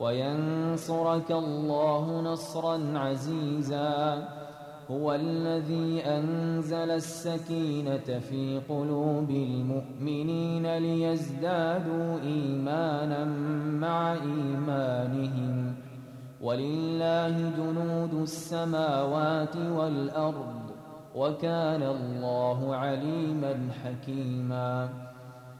وينصرك الله نصرا عزيزا. هو الذي أنزل السكينة في قلوب المؤمنين ليزدادوا إيمانا مع إيمانهم. ولله جنود السماوات والأرض وكان الله عليما حكيما.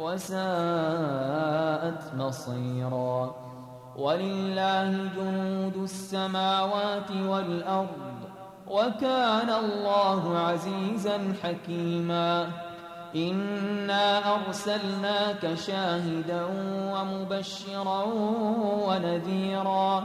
وساءت مصيرا. ولله جنود السماوات والأرض وكان الله عزيزا حكيما. إنا أرسلناك شاهدا ومبشرا ونذيرا.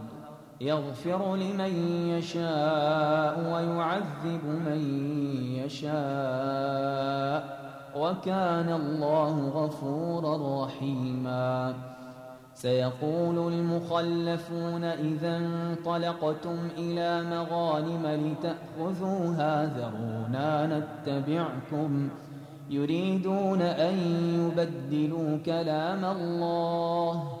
يغفر لمن يشاء ويعذب من يشاء وكان الله غفورا رحيما. سيقول المخلفون إذا انطلقتم إلى مغانم لتأخذوها ذرونا نتبعكم. يريدون أن يبدلوا كلام الله.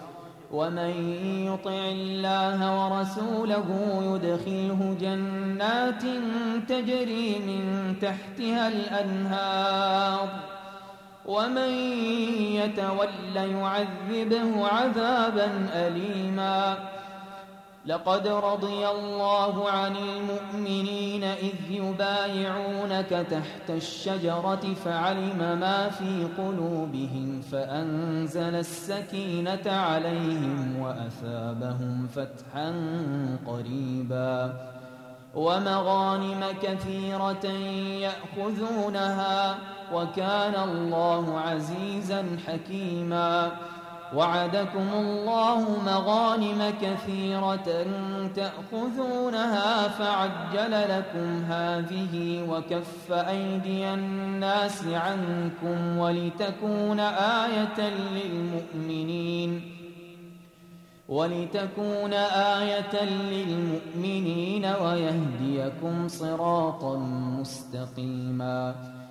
ومن يطع الله ورسوله يدخله جنات تجري من تحتها الأنهار. ومن يتول يعذبه عذابا أليما. لقد رضي الله عن المؤمنين إذ يبايعونك تحت الشجرة فعلم ما في قلوبهم. فأنزل السكينة عليهم وأثابهم فتحا قريبا ومغانم كثيرة يأخذونها وكان الله عزيزا حكيما وعدكم الله مغانم كثيرة تأخذونها فعجل لكم هذه وكف أيدي الناس عنكم ولتكون آية للمؤمنين ولتكون آية للمؤمنين ويهديكم صراطا مستقيما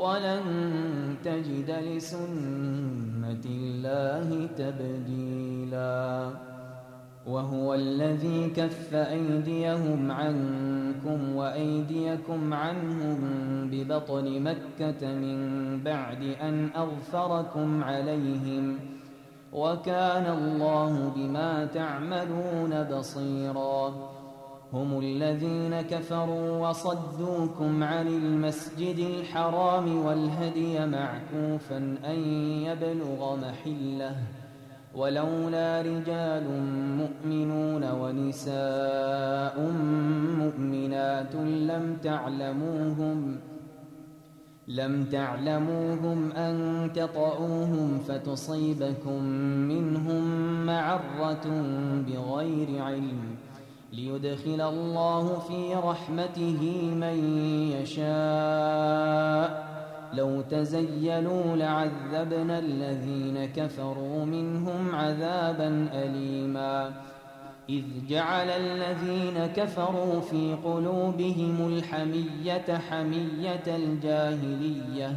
ولن تجد لسنة الله تبديلا. وهو الذي كف أيديهم عنكم وأيديكم عنهم ببطن مكة من بعد أن أغفركم عليهم. وكان الله بما تعملون بصيراً. هم الذين كفروا وصدوكم عن المسجد الحرام والهدي معكوفا أن يبلغ محلة. ولولا رجال مؤمنون ونساء مؤمنات لم تعلموهم لم تعلموهم أن تطعوهم فتصيبكم منهم معرة بغير علم. ليدخل الله في رحمته من يشاء. لو تزيلوا لعذبنا الذين كفروا منهم عذابا أليما. إذ جعل الذين كفروا في قلوبهم الحمية حمية الجاهلية.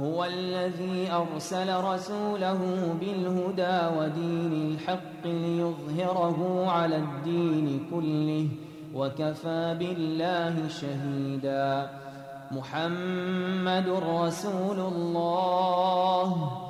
هو الذي أرسل رسوله بالهدى ودين الحق ليظهره على الدين كله وكفى بالله شهيدا. محمد رسول الله.